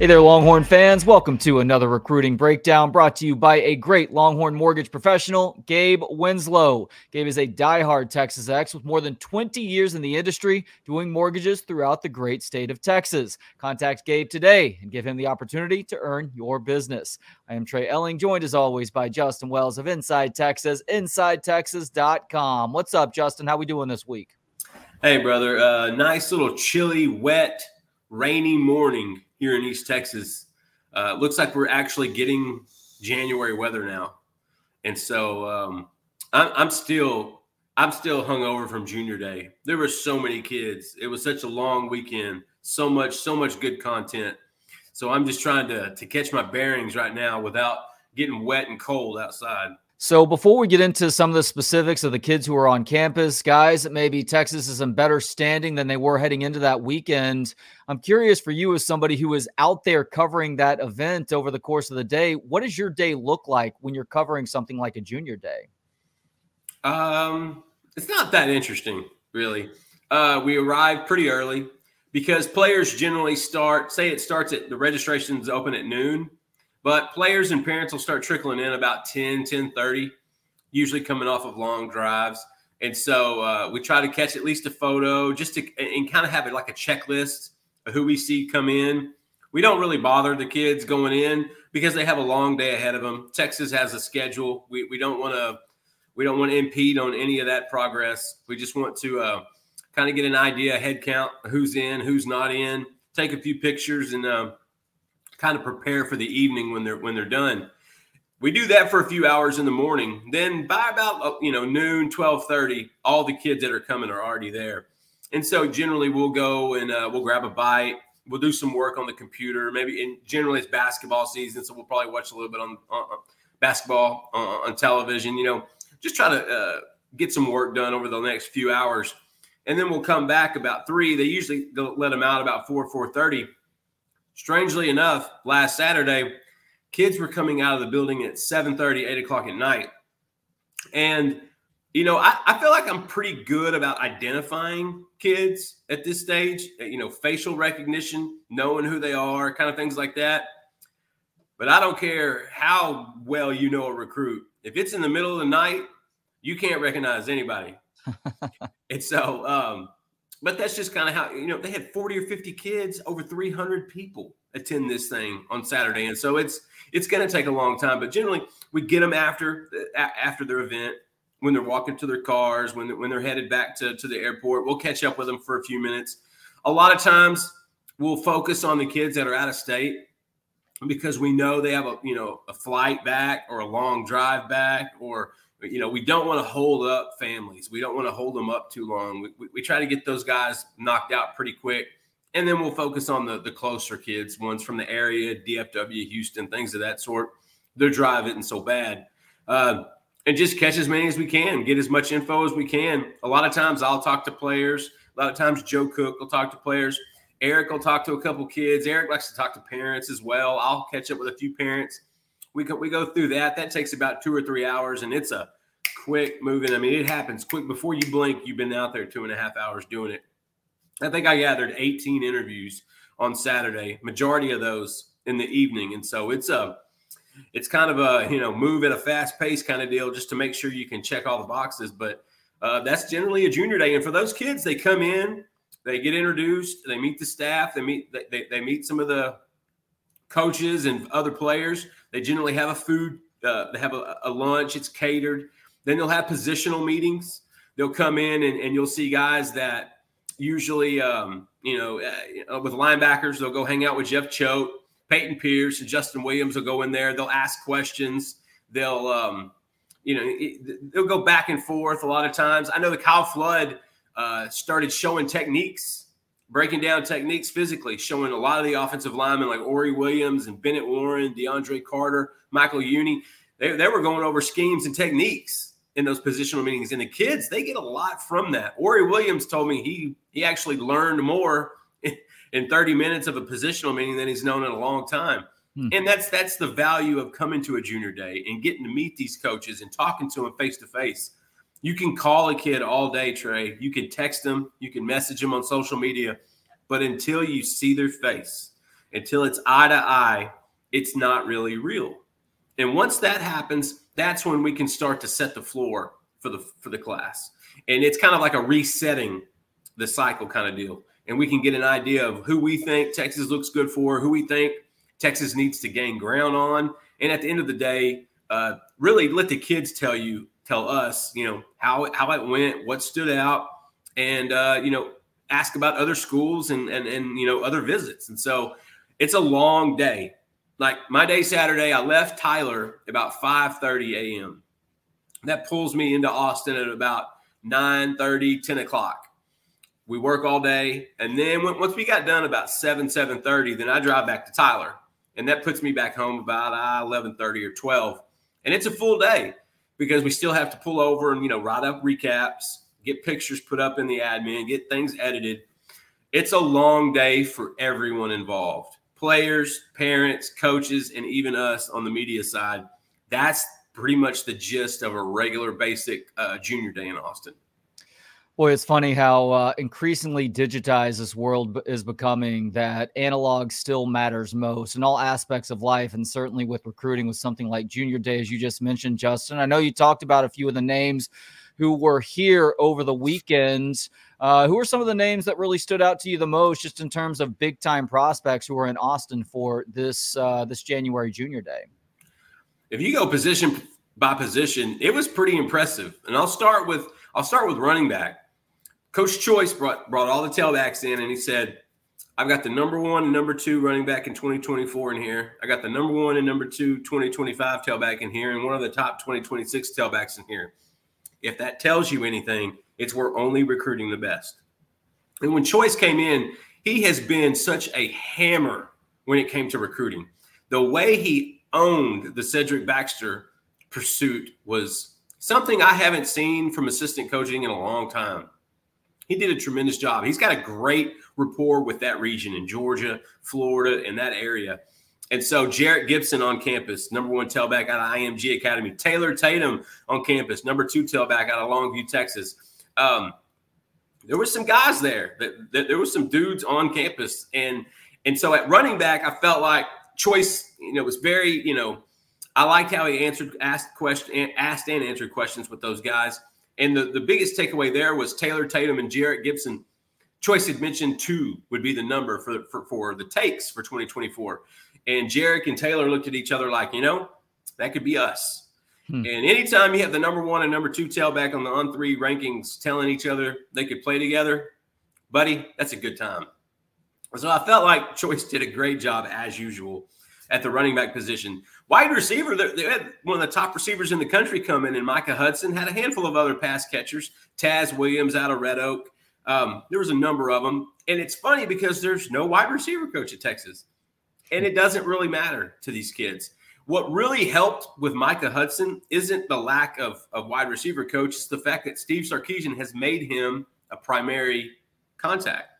Hey there, Longhorn fans. Welcome to another recruiting breakdown brought to you by a great Longhorn mortgage professional, Gabe Winslow. Gabe is a diehard Texas Ex with more than 20 years in the industry doing mortgages throughout the great state of Texas. Contact Gabe today and give him the opportunity to earn your business. I am Trey Elling, joined as always by Justin Wells of Inside Texas, InsideTexas.com. What's up, Justin? How we doing this week? Hey, brother. Uh, nice little chilly, wet, rainy morning here in East Texas. Uh, looks like we're actually getting January weather now, and so um, I'm, I'm still I'm still hungover from Junior Day. There were so many kids. It was such a long weekend. So much, so much good content. So I'm just trying to to catch my bearings right now without getting wet and cold outside. So before we get into some of the specifics of the kids who are on campus, guys, maybe Texas is in better standing than they were heading into that weekend. I'm curious for you as somebody who is out there covering that event over the course of the day, what does your day look like when you're covering something like a junior day? Um, it's not that interesting, really. Uh, we arrive pretty early because players generally start, say it starts at the registration's open at noon but players and parents will start trickling in about 10, 10 30, usually coming off of long drives. And so uh, we try to catch at least a photo just to and kind of have it like a checklist of who we see come in. We don't really bother the kids going in because they have a long day ahead of them. Texas has a schedule. We, we don't want to we don't want to impede on any of that progress. We just want to uh, kind of get an idea, head count, who's in, who's not in, take a few pictures, and uh, kind of prepare for the evening when they're when they're done. We do that for a few hours in the morning. Then by about uh, you know noon, twelve thirty, all the kids that are coming are already there. And so generally we'll go and uh, we'll grab a bite. We'll do some work on the computer. Maybe and generally it's basketball season, so we'll probably watch a little bit on uh, basketball uh, on television. You know, just try to uh, get some work done over the next few hours, and then we'll come back about three. They usually let them out about four four thirty Strangely enough, last Saturday, kids were coming out of the building at 7 30, 8 o'clock at night. And, you know, I, I feel like I'm pretty good about identifying kids at this stage, uh, you know, facial recognition, knowing who they are, kind of things like that. But I don't care how well you know a recruit. If it's in the middle of the night, you can't recognize anybody. and so, um, but that's just kind of how you know they had 40 or 50 kids over 300 people attend this thing on saturday. And so it's it's going to take a long time but generally we get them after after their event when they're walking to their cars when, when they're headed back to, to the airport. We'll catch up with them for a few minutes. A lot of times we'll focus on the kids that are out of state because we know they have a you know a flight back or a long drive back or you know, we don't want to hold up families. We don't want to hold them up too long. We, we, we, try to get those guys knocked out pretty quick. And then we'll focus on the, the closer kids, ones from the area, DFW, Houston, things of that sort. Their drive isn't so bad. Uh, and just catch as many as we can, get as much info as we can. A lot of times I'll talk to players. A lot of times Joe Cook will talk to players. Eric will talk to a couple kids. Eric likes to talk to parents as well. I'll catch up with a few parents we go, we go through that. That takes about two or three hours, and it's a quick moving. I mean, it happens quick. Before you blink, you've been out there two and a half hours doing it. I think I gathered 18 interviews on Saturday, majority of those in the evening, and so it's a it's kind of a you know move at a fast pace kind of deal just to make sure you can check all the boxes. But uh, that's generally a junior day, and for those kids, they come in, they get introduced, they meet the staff, they meet they, they meet some of the coaches and other players. They generally have a food, uh, they have a, a, lunch, it's catered. Then they'll have positional meetings. They'll come in and, and you'll see guys that usually, um, you know, uh, with linebackers, they'll go hang out with Jeff Choate, Payton Pierce, and Justin Williams will go in there. They'll ask questions. They'll, um, you know, they'll go back and forth a lot of times. I know the Kyle Flood uh, started showing techniques breaking down techniques physically, showing a lot of the offensive linemen like Ori Williams and Bennett Warren, DeAndre Carter, Michael Uini. They, they were going over schemes and techniques in those positional meetings. And the kids, they get a lot from that. Ori Williams told me he he actually learned more in 30 minutes of a positional meeting than he's known in a long time. Hmm. And that's that's the value of coming to a junior day and getting to meet these coaches and talking to them face to face. You can call a kid all day, Trey. You can text them, you can message them on social media, but until you see their face until it's eye to eye, it's not really real. And once that happens, that's when we can start to set the floor for the for the class. And it's kind of like a resetting the cycle kind of deal. And we can get an idea of who we think Texas looks good for, who we think Texas needs to gain ground on. And at the end of the day, uh, really let the kids tell you, tell us, you know, how how it went, what stood out, and uh, you know, ask about other schools and and and you know other visits. And so it's a long day. Like my day Saturday, I left Tyler about 5:30 a.m. That pulls me into Austin at about 9 30, 10 o'clock. We work all day. And then once we got done about 7, 7 30, then I drive back to Tyler. And that puts me back home about uh, 11 30 or 12. And it's a full day because we still have to pull over and, you know, write up recaps, get pictures put up in the admin, get things edited. It's a long day for everyone involved players, parents, coaches, and even us on the media side. That's pretty much the gist of a regular basic uh, junior day in Austin. Boy, it's funny how uh, increasingly digitized this world is becoming. That analog still matters most in all aspects of life, and certainly with recruiting, with something like Junior Day, as you just mentioned, Justin. I know you talked about a few of the names who were here over the weekends. Uh, who are some of the names that really stood out to you the most, just in terms of big time prospects who are in Austin for this uh, this January Junior Day? if you go position by position, it was pretty impressive. And I'll start with I'll start with running back. Coach Choice brought brought all the tailbacks in, and he said, "I've got the number one and number two running back in 2024 in here. I got the number one and number two 2025 tailback in here, and one of the top 2026 tailbacks in here. If that tells you anything, it's we're only recruiting the best." And when Choice came in, he has been such a hammer when it came to recruiting. The way he owned the Cedric Baxter pursuit was something I haven't seen from assistant coaching in a long time. He did a tremendous job. He's got a great rapport with that region in Georgia, Florida, and that area. And so Jerrick Gibson on campus, number one tailback out of IMG Academy. Taylor Tatum on campus, number two tailback out of Longview, Texas. Um, there were some guys there. That, that there were some dudes on campus, and and so at running back, I felt like choice, you know, was very, you know, I liked how he answered, asked question, asked and answered questions with those guys. And the, the biggest takeaway there was Taylor Tatum and Jerrick Gibson. Choice had mentioned two would be the number for, for, for the takes for 2024. And Jerrick and Taylor looked at each other like, you know, that could be us. Hmm. And anytime you have the number one and number two tailback on the on three rankings telling each other they could play together, buddy, that's a good time. So I felt like Choice did a great job as usual at the running back position. Wide receiver, they had one of the top receivers in the country come in, and Micah Hudson had a handful of other pass catchers. Taz Williams out of Red Oak. Um, there was a number of them. And it's funny because there's no wide receiver coach at Texas. And it doesn't really matter to these kids. What really helped with Micah Hudson isn't the lack of, of wide receiver coach, it's the fact that Steve Sarkisian has made him a primary contact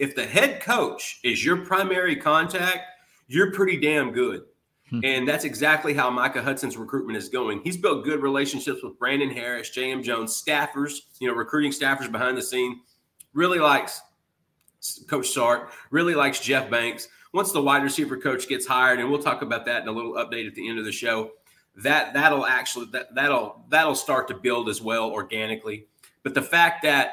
if the head coach is your primary contact, you're pretty damn good. Hmm. And that's exactly how Micah Hudson's recruitment is going. He's built good relationships with Brandon Harris, J.M. Jones, staffers, you know, recruiting staffers behind the scene. Really likes Coach Sark, really likes Jeff Banks. Once the wide receiver coach gets hired, and we'll talk about that in a little update at the end of the show, that that'll actually that that'll that'll start to build as well organically. But the fact that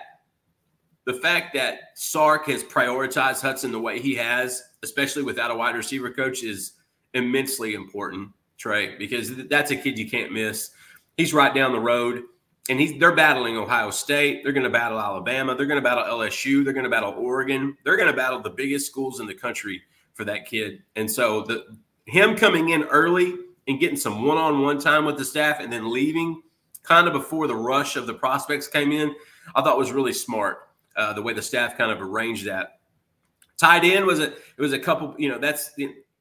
the fact that Sark has prioritized Hudson the way he has, especially without a wide receiver coach, is immensely important, Trey, because that's a kid you can't miss. He's right down the road, and he's they're battling Ohio State. They're going to battle Alabama. They're going to battle LSU. They're going to battle Oregon. They're going to battle the biggest schools in the country for that kid. And so the him coming in early and getting some one-on-one time with the staff and then leaving kind of before the rush of the prospects came in, I thought was really smart uh, the way the staff kind of arranged that. Tight end was a it was a couple. You know, that's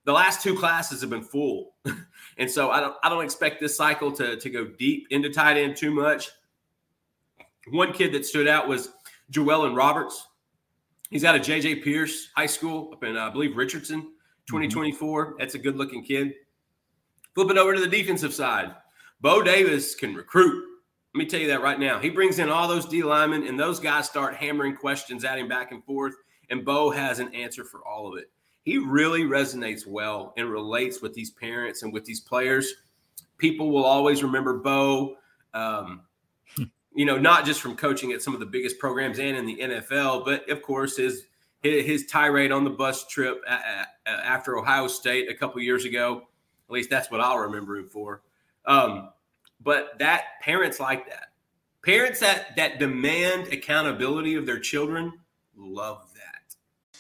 the, last two classes have been full, and so I don't I don't expect this cycle to to go deep into tight end too much. One kid that stood out was Joellen Roberts. He's out of JJ Pearce High School up in uh, I believe Richardson, 2024. Mm-hmm. That's a good looking kid. Flipping over to the defensive side, Bo Davis can recruit. Let me tell you that right now. He brings in all those D linemen, and those guys start hammering questions at him back and forth. And Bo has an answer for all of it. He really resonates well and relates with these parents and with these players. People will always remember Bo, um, you know, not just from coaching at some of the biggest programs and in the NFL, but of course his his tirade on the bus trip after Ohio State a couple years ago. At least that's what I'll remember him for. Um, but that parents like that. Parents that that demand accountability of their children love.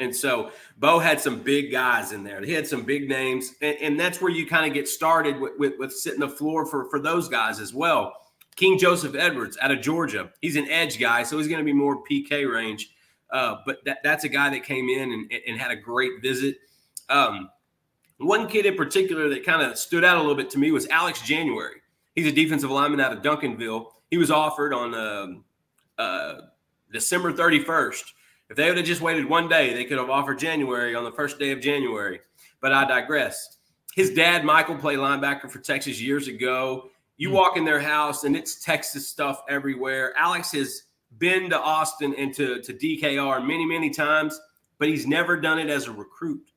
And so Bo had some big guys in there. He had some big names, and, and that's where you kind of get started with, with, with sitting the floor for, for those guys as well. King Joseph Edwards out of Georgia. He's an edge guy, so he's going to be more PK range. Uh, but that, that's a guy that came in and, and had a great visit. Um, one kid in particular that kind of stood out a little bit to me was Alex January. He's a defensive lineman out of Duncanville. He was offered on um, uh, December 31st. If they would have just waited one day, they could have offered January on the first day of January. But I digress. His dad, Michael, played linebacker for Texas years ago. You mm-hmm. walk in their house and it's Texas stuff everywhere. Alex has been to Austin and to, to DKR many, many times, but he's never done it as a recruit.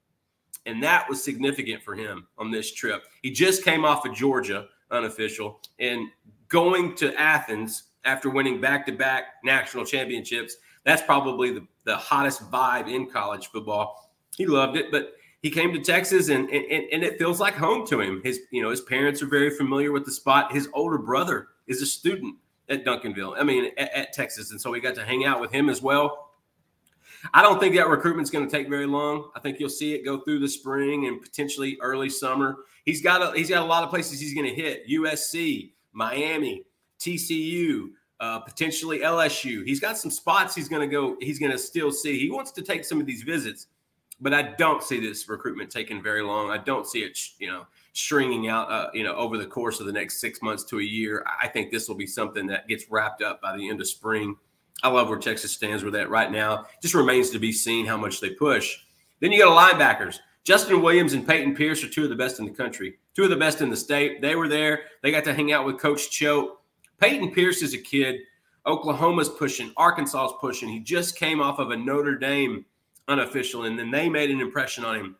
And that was significant for him on this trip. He just came off of Georgia, unofficial, and going to Athens after winning back to back national championships. That's probably the, the hottest vibe in college football. He loved it, but he came to Texas and, and, and it feels like home to him. His, you know, his parents are very familiar with the spot. His older brother is a student at Duncanville, I mean, at, at Texas. And so we got to hang out with him as well. I don't think that recruitment's going to take very long. I think you'll see it go through the spring and potentially early summer. He's got a, he's got a lot of places he's going to hit: USC, Miami, TCU, uh, potentially LSU. He's got some spots he's going to go. He's going to still see. He wants to take some of these visits, but I don't see this recruitment taking very long. I don't see it, you know, stringing out, uh, you know, over the course of the next six months to a year. I think this will be something that gets wrapped up by the end of spring. I love where Texas stands with that right now. Just remains to be seen how much they push. Then you got linebackers. Justin Williams and Payton Pierce are two of the best in the country, two of the best in the state. They were there. They got to hang out with Coach Choate. Payton Pierce is a kid. Oklahoma's pushing. Arkansas's pushing. He just came off of a Notre Dame unofficial, and then they made an impression on him.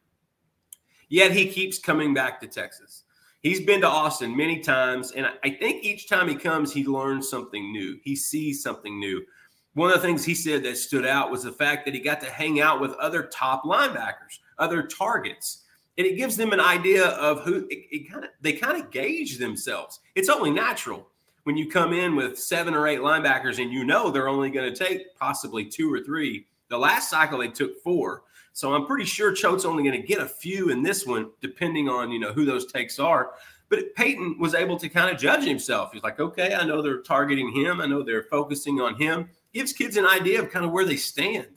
Yet he keeps coming back to Texas. He's been to Austin many times, and I think each time he comes, he learns something new. He sees something new. One of the things he said that stood out was the fact that he got to hang out with other top linebackers, other targets, and it gives them an idea of who it, it kind of they kind of gauge themselves. It's only natural when you come in with seven or eight linebackers and you know they're only going to take possibly two or three. The last cycle they took four. So I'm pretty sure Choate's only going to get a few in this one, depending on you know who those takes are. But Payton was able to kind of judge himself. He's like, okay, I know they're targeting him. I know they're focusing on him gives kids an idea of kind of where they stand.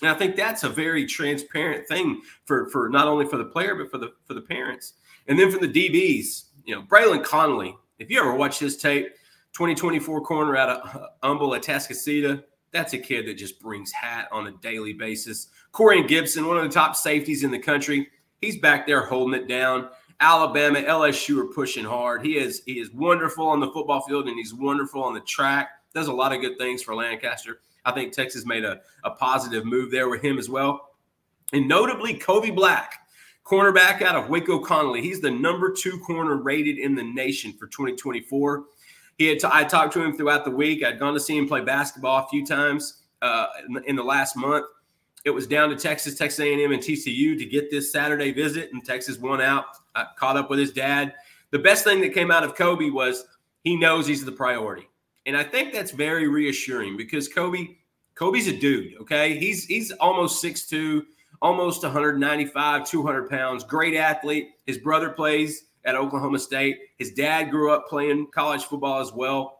And I think that's a very transparent thing for, for not only for the player, but for the for the parents. And then for the DBs, you know, Braylon Connolly, if you ever watch his tape, 2024 corner out of Humble at Atascocita, that's a kid that just brings hat on a daily basis. Corian Gipson, one of the top safeties in the country, he's back there holding it down. Alabama, LSU are pushing hard. He is he is wonderful on the football field and he's wonderful on the track does a lot of good things for Lancaster. I think Texas made a, a positive move there with him as well. And notably, Kobe Black, cornerback out of Waco Connally. He's the number two corner rated in the nation for 2024. He had t- I talked to him throughout the week. I'd gone to see him play basketball a few times uh, in, the, in the last month. It was down to Texas, Texas A&M, and TCU to get this Saturday visit, and Texas won out. I caught up with his dad. The best thing that came out of Kobe was he knows he's the priority. And I think that's very reassuring because Kobe, Kobe's a dude, okay? He's he's almost 6'2, almost 195, 200 pounds, great athlete. His brother plays at Oklahoma State. His dad grew up playing college football as well.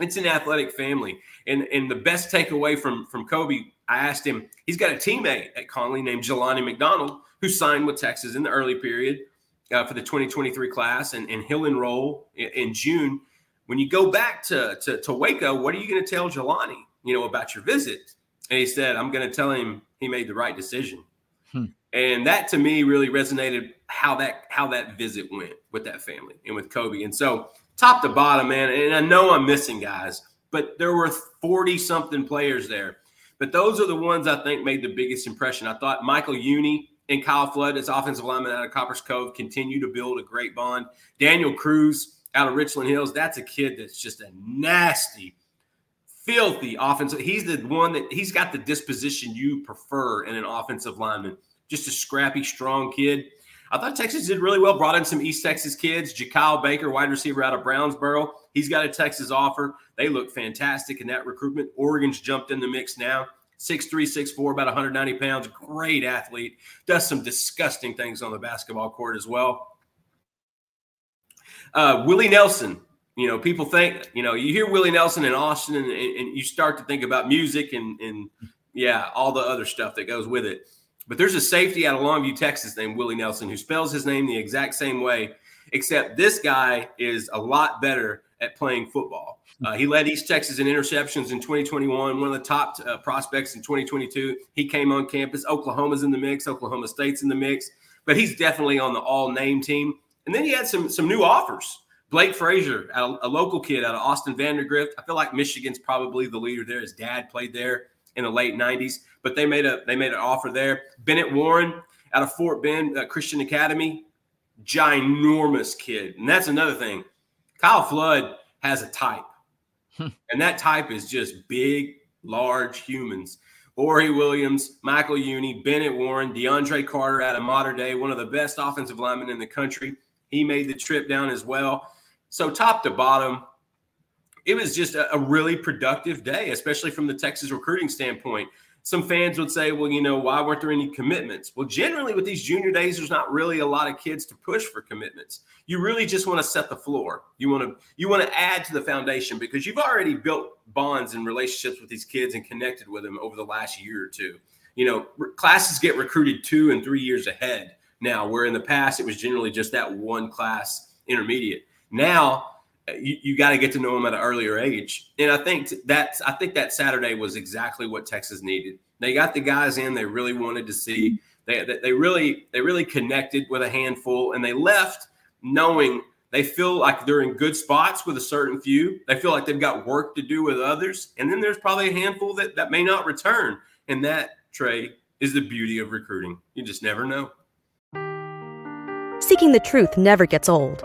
It's an athletic family. And and the best takeaway from from Kobe, I asked him, he's got a teammate at Connally named Jelani McDonald who signed with Texas in the early period uh, for the 2023 class, and, and he'll enroll in, in June. When you go back to, to, to Waco, what are you going to tell Jelani, you know, about your visit? And he said, I'm going to tell him he made the right decision. Hmm. And that to me really resonated how that how that visit went with that family and with Kobe. And so top to bottom, man, and I know I'm missing guys, but there were 40 something players there. But those are the ones I think made the biggest impression. I thought Michael Uini and Kyle Flood as offensive lineman out of Copperas Cove continue to build a great bond. Daniel Cruz out of Richland Hills, that's a kid that's just a nasty, filthy offensive. He's the one that he's got the disposition you prefer in an offensive lineman. Just a scrappy, strong kid. I thought Texas did really well. Brought in some East Texas kids. Jakyle Baker, wide receiver out of Brownsboro. He's got a Texas offer. They look fantastic in that recruitment. Oregon's jumped in the mix now. Six three, six four, about 190 pounds. Great athlete. Does some disgusting things on the basketball court as well. Uh, Willie Nelson. You know, people think, you know, you hear Willie Nelson in Austin and, and you start to think about music and, and, yeah, all the other stuff that goes with it. But there's a safety out of Longview, Texas named Willie Nelson who spells his name the exact same way, except this guy is a lot better at playing football. Uh, he led East Texas in interceptions in 2021, one of the top uh, prospects in 2022. He came on campus. Oklahoma's in the mix, Oklahoma State's in the mix, but he's definitely on the all name team. And then he had some, some new offers. Blake Frazier, a local kid out of Austin Vandegrift. I feel like Michigan's probably the leader there. His dad played there in the late 90s, but they made a they made an offer there. Bennett Warren out of Fort Bend uh, Christian Academy, ginormous kid. And that's another thing. Kyle Flood has a type. Hmm. and that type is just big, large humans. Ori Williams, Michael Uini, Bennett Warren, DeAndre Carter out of Mater Dei, one of the best offensive linemen in the country. He made the trip down as well. So, top to bottom, it was just a, a really productive day, especially from the Texas recruiting standpoint some fans would say, well, you know, why weren't there any commitments? Well, generally with these junior days, there's not really a lot of kids to push for commitments. You really just want to set the floor. You want to you want to add to the foundation because you've already built bonds and relationships with these kids and connected with them over the last year or two. You know, classes get recruited two and three years ahead now, where in the past it was generally just that one class intermediate. Now you, you got to get to know them at an earlier age. And I think that I think that Saturday was exactly what Texas needed. They got the guys in they really wanted to see. They, they really they really connected with a handful, and they left knowing they feel like they're in good spots with a certain few. They feel like they've got work to do with others, and then there's probably a handful that that may not return. And that Trey is the beauty of recruiting. You just never know. Seeking the truth never gets old.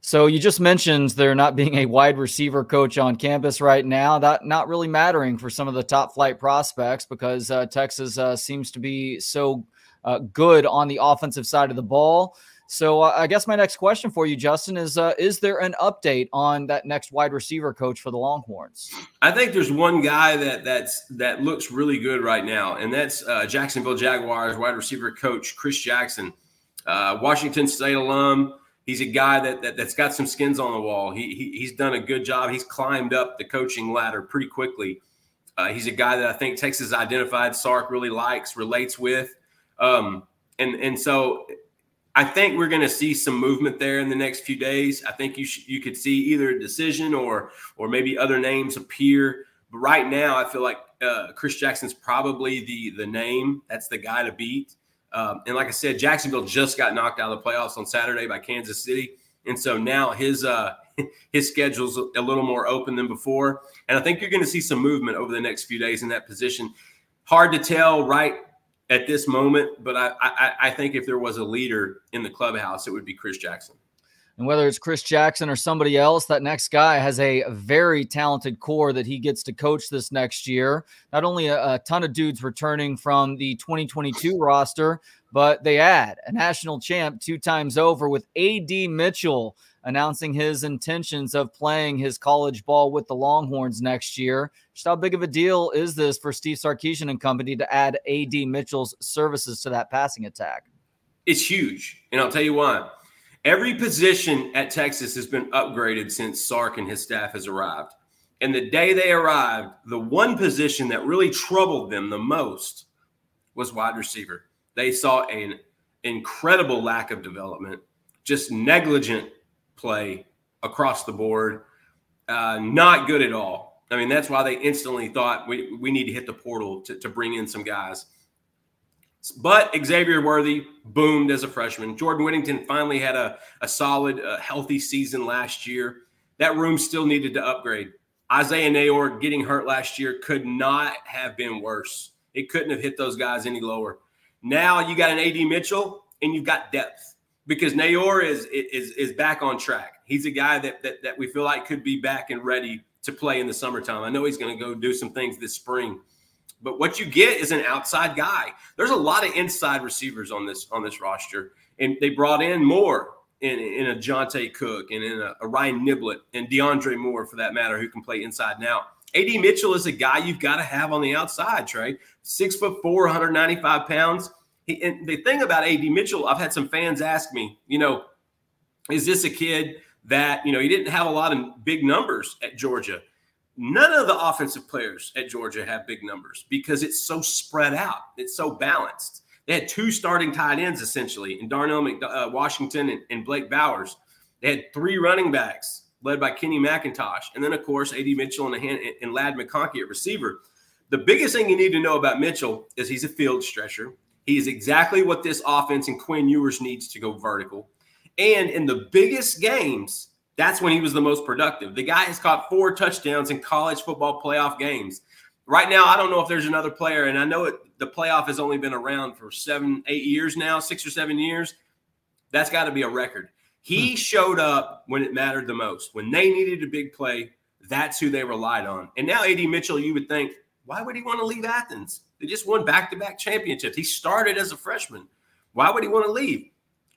So you just mentioned there not being a wide receiver coach on campus right now. That not really mattering for some of the top flight prospects because uh, Texas uh, seems to be so uh, good on the offensive side of the ball. So uh, I guess my next question for you, Justin, is: uh, Is there an update on that next wide receiver coach for the Longhorns? I think there's one guy that that's that looks really good right now, and that's uh, Jacksonville Jaguars wide receiver coach Chris Jackson, Washington State alum he's a guy that, that has got some skins on the wall. He, he, he's done a good job. He's climbed up the coaching ladder pretty quickly. Uh, he's a guy that I think Texas identified Sark really likes, relates with, um, and and so I think we're going to see some movement there in the next few days. I think you sh- you could see either a decision or or maybe other names appear. But right now, I feel like uh, Chris Jackson's probably the the name. That's the guy to beat. Um, and like I said, Jacksonville just got knocked out of the playoffs on Saturday by Kansas City, and so now his uh, his schedule's a little more open than before. And I think you're going to see some movement over the next few days in that position. Hard to tell right at this moment, but I, I, I think if there was a leader in the clubhouse, it would be Chris Jackson. And whether it's Chris Jackson or somebody else, that next guy has a very talented core that he gets to coach this next year. Not only a, a ton of dudes returning from the 2022 roster, but they add a national champ two times over with AD Mitchell announcing his intentions of playing his college ball with the Longhorns next year. Just how big of a deal is this for Steve Sarkisian and company to add AD Mitchell's services to that passing attack? It's huge. And I'll tell you why. Every position at Texas has been upgraded since Sark and his staff has arrived. And the day they arrived, the one position that really troubled them the most was wide receiver. They saw an incredible lack of development, just negligent play across the board, uh, not good at all. I mean, that's why they instantly thought we, we need to hit the portal to, to bring in some guys. But Xavier Worthy boomed as a freshman. Jordan Whittington finally had a, a solid, uh, healthy season last year. That room still needed to upgrade. Isaiah Neyor getting hurt last year could not have been worse. It couldn't have hit those guys any lower. Now you got an AD Mitchell and you've got depth because Neyor is is is back on track. He's a guy that that, that we feel like could be back and ready to play in the summertime. I know he's going to go do some things this spring. But what you get is an outside guy. There's a lot of inside receivers on this on this roster, and they brought in more in, in a Johntay Cook and in a, a Ryan Niblett and DeAndre Moore, for that matter, who can play inside now. AD Mitchell is a guy you've got to have on the outside, Trey. Six foot four, 195 pounds. He, and the thing about AD Mitchell, I've had some fans ask me, you know, is this a kid that, you know, he didn't have a lot of big numbers at Georgia? None of the offensive players at Georgia have big numbers because it's so spread out. It's so balanced. They had two starting tight ends essentially in Darnell uh, Washington and, and, Blake Bowers. They had three running backs led by Kenny McIntosh, and then of course AD Mitchell and, hand, and Ladd McConkey at receiver. The biggest thing you need to know about Mitchell is he's a field stretcher. He is exactly what this offense and Quinn Ewers needs to go vertical. And in the biggest games, that's when he was the most productive. The guy has caught four touchdowns in college football playoff games. Right now, I don't know if there's another player, and I know it, the playoff has only been around for seven, eight years now, six or seven years. That's got to be a record. He hmm. showed up when it mattered the most. When they needed a big play, that's who they relied on. And now, AD Mitchell, you would think, why would he want to leave Athens? They just won back to back championships. He started as a freshman. Why would he want to leave?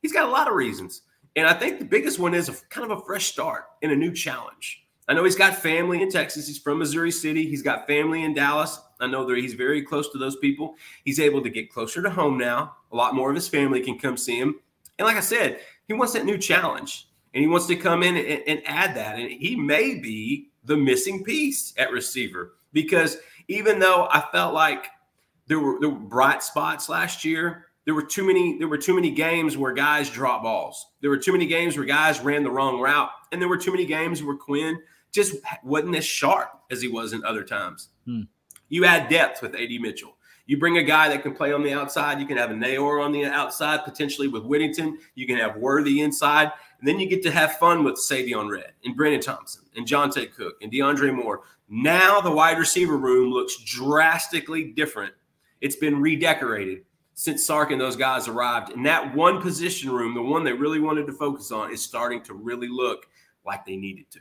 He's got a lot of reasons. And I think the biggest one is a, kind of a fresh start in a new challenge. I know he's got family in Texas. He's from Missouri City. He's got family in Dallas. I know that he's very close to those people. He's able to get closer to home now. A lot more of his family can come see him. And like I said, he wants that new challenge and he wants to come in and, and add that. And he may be the missing piece at receiver because even though I felt like there were, there were bright spots last year, there were too many there were too many games where guys dropped balls. There were too many games where guys ran the wrong route, and there were too many games where Quinn just wasn't as sharp as he was in other times. Hmm. You add depth with AD Mitchell. You bring a guy that can play on the outside. You can have a Neyor on the outside, potentially with Whittington. You can have Worthy inside. And then you get to have fun with Savion Red and Brenen Thompson and Johntay Cook and DeAndre Moore. Now the wide receiver room looks drastically different. It's been redecorated since Sark and those guys arrived. And that one position room, the one they really wanted to focus on, is starting to really look like they needed to.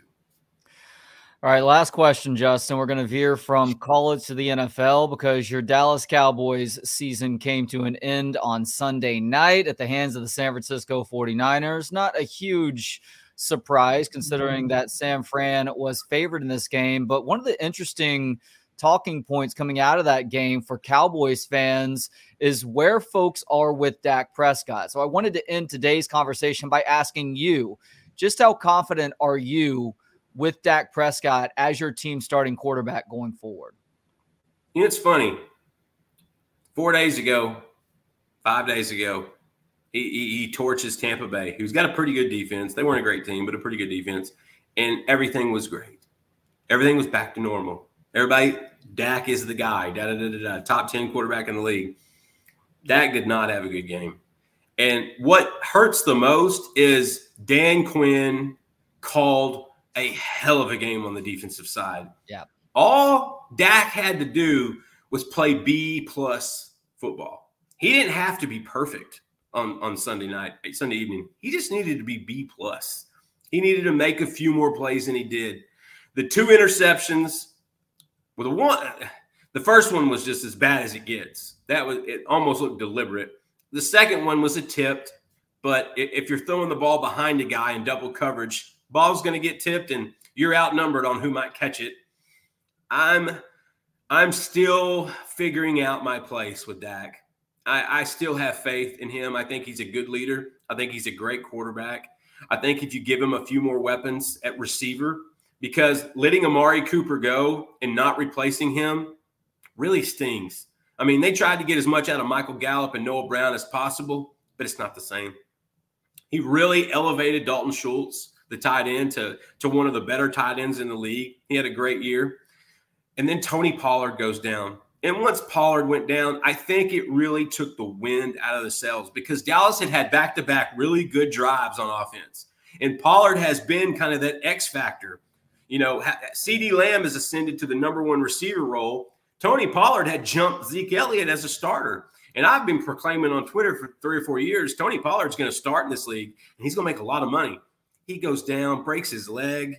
All right, last question, Justin. We're going to veer from college to the NFL because your Dallas Cowboys season came to an end on Sunday night at the hands of the San Francisco 49ers. Not a huge surprise considering mm-hmm. that San Fran was favored in this game, but one of the interesting talking points coming out of that game for Cowboys fans is where folks are with Dak Prescott. So I wanted to end today's conversation by asking you just how confident are you with Dak Prescott as your team starting quarterback going forward? It's funny. Four days ago, five days ago, he, he, he torches Tampa Bay, who's got a pretty good defense. They weren't a great team, but a pretty good defense. And everything was great. Everything was back to normal. Everybody, Dak is the guy, da, da, da, da, da, top 10 quarterback in the league. Dak did not have a good game. And what hurts the most is Dan Quinn called a hell of a game on the defensive side. Yeah. All Dak had to do was play B plus football. He didn't have to be perfect on, on Sunday night, Sunday evening. He just needed to be B plus He needed to make a few more plays than he did. The two interceptions, well, the one, the first one was just as bad as it gets. That was it. Almost looked deliberate. The second one was a tipped, but if you're throwing the ball behind a guy in double coverage, ball's going to get tipped, and you're outnumbered on who might catch it. I'm I'm still figuring out my place with Dak. I, I, still have faith in him. I think he's a good leader. I think he's a great quarterback. I think if you give him a few more weapons at receiver, because letting Amari Cooper go and not replacing him really stings. I mean, they tried to get as much out of Michael Gallup and Noah Brown as possible, but it's not the same. He really elevated Dalton Schultz, the tight end, to, to one of the better tight ends in the league. He had a great year. And then Tony Pollard goes down. And once Pollard went down, I think it really took the wind out of the sails because Dallas had had back to back really good drives on offense. And Pollard has been kind of that X factor. You know, CeeDee Lamb has ascended to the number one receiver role. Tony Pollard had jumped Zeke Elliott as a starter. And I've been proclaiming on Twitter for three or four years Tony Pollard's going to start in this league and he's going to make a lot of money. He goes down, breaks his leg.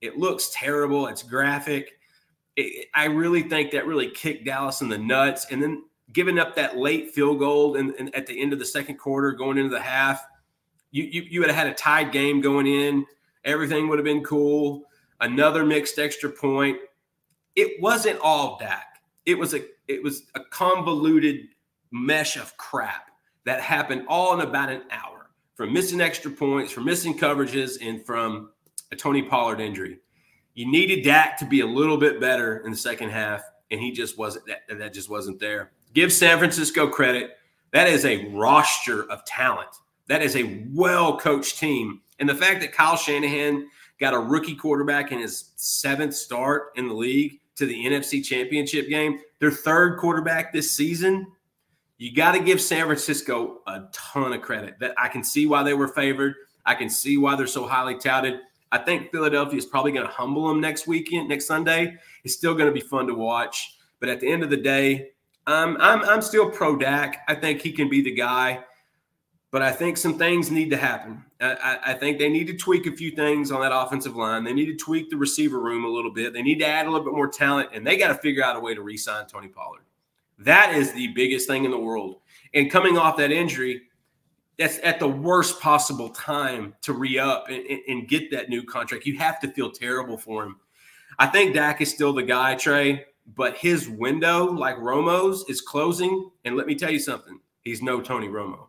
It looks terrible. It's graphic it, I really think that really kicked Dallas in the nuts. And then giving up that late field goal and, at the end of the second quarter, going into the half, you, you you would have had a tied game going in. Everything would have been cool. Another mixed extra point. It wasn't all Dak. It was a it was a convoluted mesh of crap that happened all in about an hour from missing extra points, from missing coverages, and from a Tony Pollard injury. You needed Dak to be a little bit better in the second half, and he just wasn't that, that just wasn't there. Give San Francisco credit. That is a roster of talent. That is a well coached team. And the fact that Kyle Shanahan got a rookie quarterback in his seventh start in the league to the NFC championship game, their third quarterback this season, you got to give San Francisco a ton of credit. That I can see why they were favored. I can see why they're so highly touted. I think Philadelphia is probably going to humble them next weekend, next Sunday. It's still going to be fun to watch. But at the end of the day, I'm, I'm, I'm still pro Dak. I think he can be the guy. But I think some things need to happen. I, I, think they need to tweak a few things on that offensive line. They need to tweak the receiver room a little bit. They need to add a little bit more talent, and they got to figure out a way to re sign Tony Pollard. That is the biggest thing in the world. And coming off that injury, that's at the worst possible time to re up and, and, get that new contract. You have to feel terrible for him. I think Dak is still the guy, Trey, but his window, like Romo's, is closing. And let me tell you something he's no Tony Romo.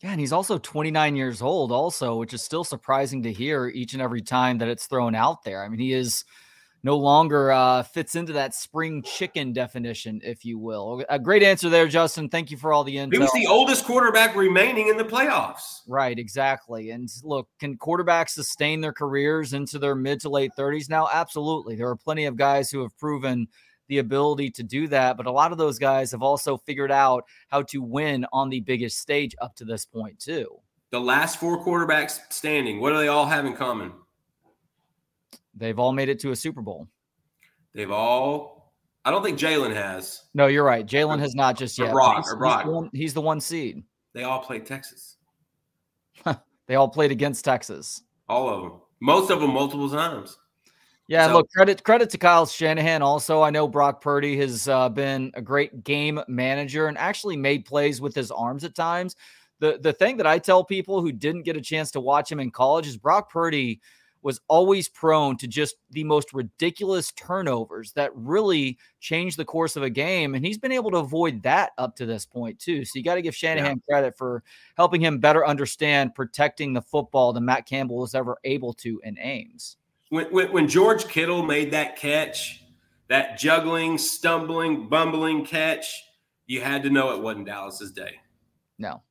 Yeah, and he's also 29 years old, also, which is still surprising to hear each and every time that it's thrown out there. I mean, he is no longer uh, fits into that spring chicken definition, if you will. A great answer there, Justin. Thank you for all the intel. He was the oldest quarterback remaining in the playoffs. Right, exactly. And look, can quarterbacks sustain their careers into their mid to late 30s now? Absolutely. There are plenty of guys who have proven – the ability to do that. But a lot of those guys have also figured out how to win on the biggest stage up to this point, too. The last four quarterbacks standing, what do they all have in common? They've all made it to a Super Bowl. They've all. I don't think Jalen has. No, you're right. Jalen has not just yet. Brock, he's, or Brock. He's the, one, he's the one seed. They all played Texas. they all played against Texas. All of them. Most of them multiple times. Yeah, so, look, credit credit to Kyle Shanahan. Also, I know Brock Purdy has uh, been a great game manager and actually made plays with his arms at times. The the thing that I tell people who didn't get a chance to watch him in college is Brock Purdy was always prone to just the most ridiculous turnovers that really changed the course of a game. And he's been able to avoid that up to this point, too. So you got to give Shanahan yeah. credit for helping him better understand protecting the football than Matt Campbell was ever able to in Ames when, when, when George Kittle made that catch, that juggling, stumbling, bumbling catch, you had to know it wasn't Dallas's day. No.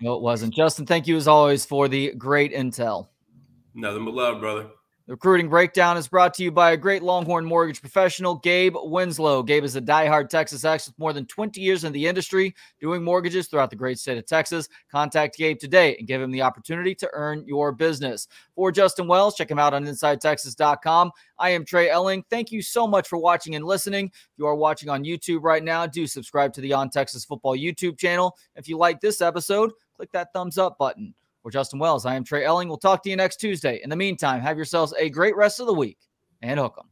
No, it wasn't. Justin, thank you as always for the great intel. Nothing but love, brother. The recruiting breakdown is brought to you by a great Longhorn mortgage professional, Gabe Winslow. Gabe is a diehard Texas ex with more than 20 years in the industry doing mortgages throughout the great state of Texas. Contact Gabe today and give him the opportunity to earn your business. For Justin Wells, check him out on InsideTexas.com. I am Trey Elling. Thank you so much for watching and listening. If you are watching on YouTube right now, do subscribe to the On Texas Football YouTube channel. If you like this episode, click that thumbs up button. For Justin Wells, I am Trey Elling. We'll talk to you next Tuesday. In the meantime, have yourselves a great rest of the week and hook 'em.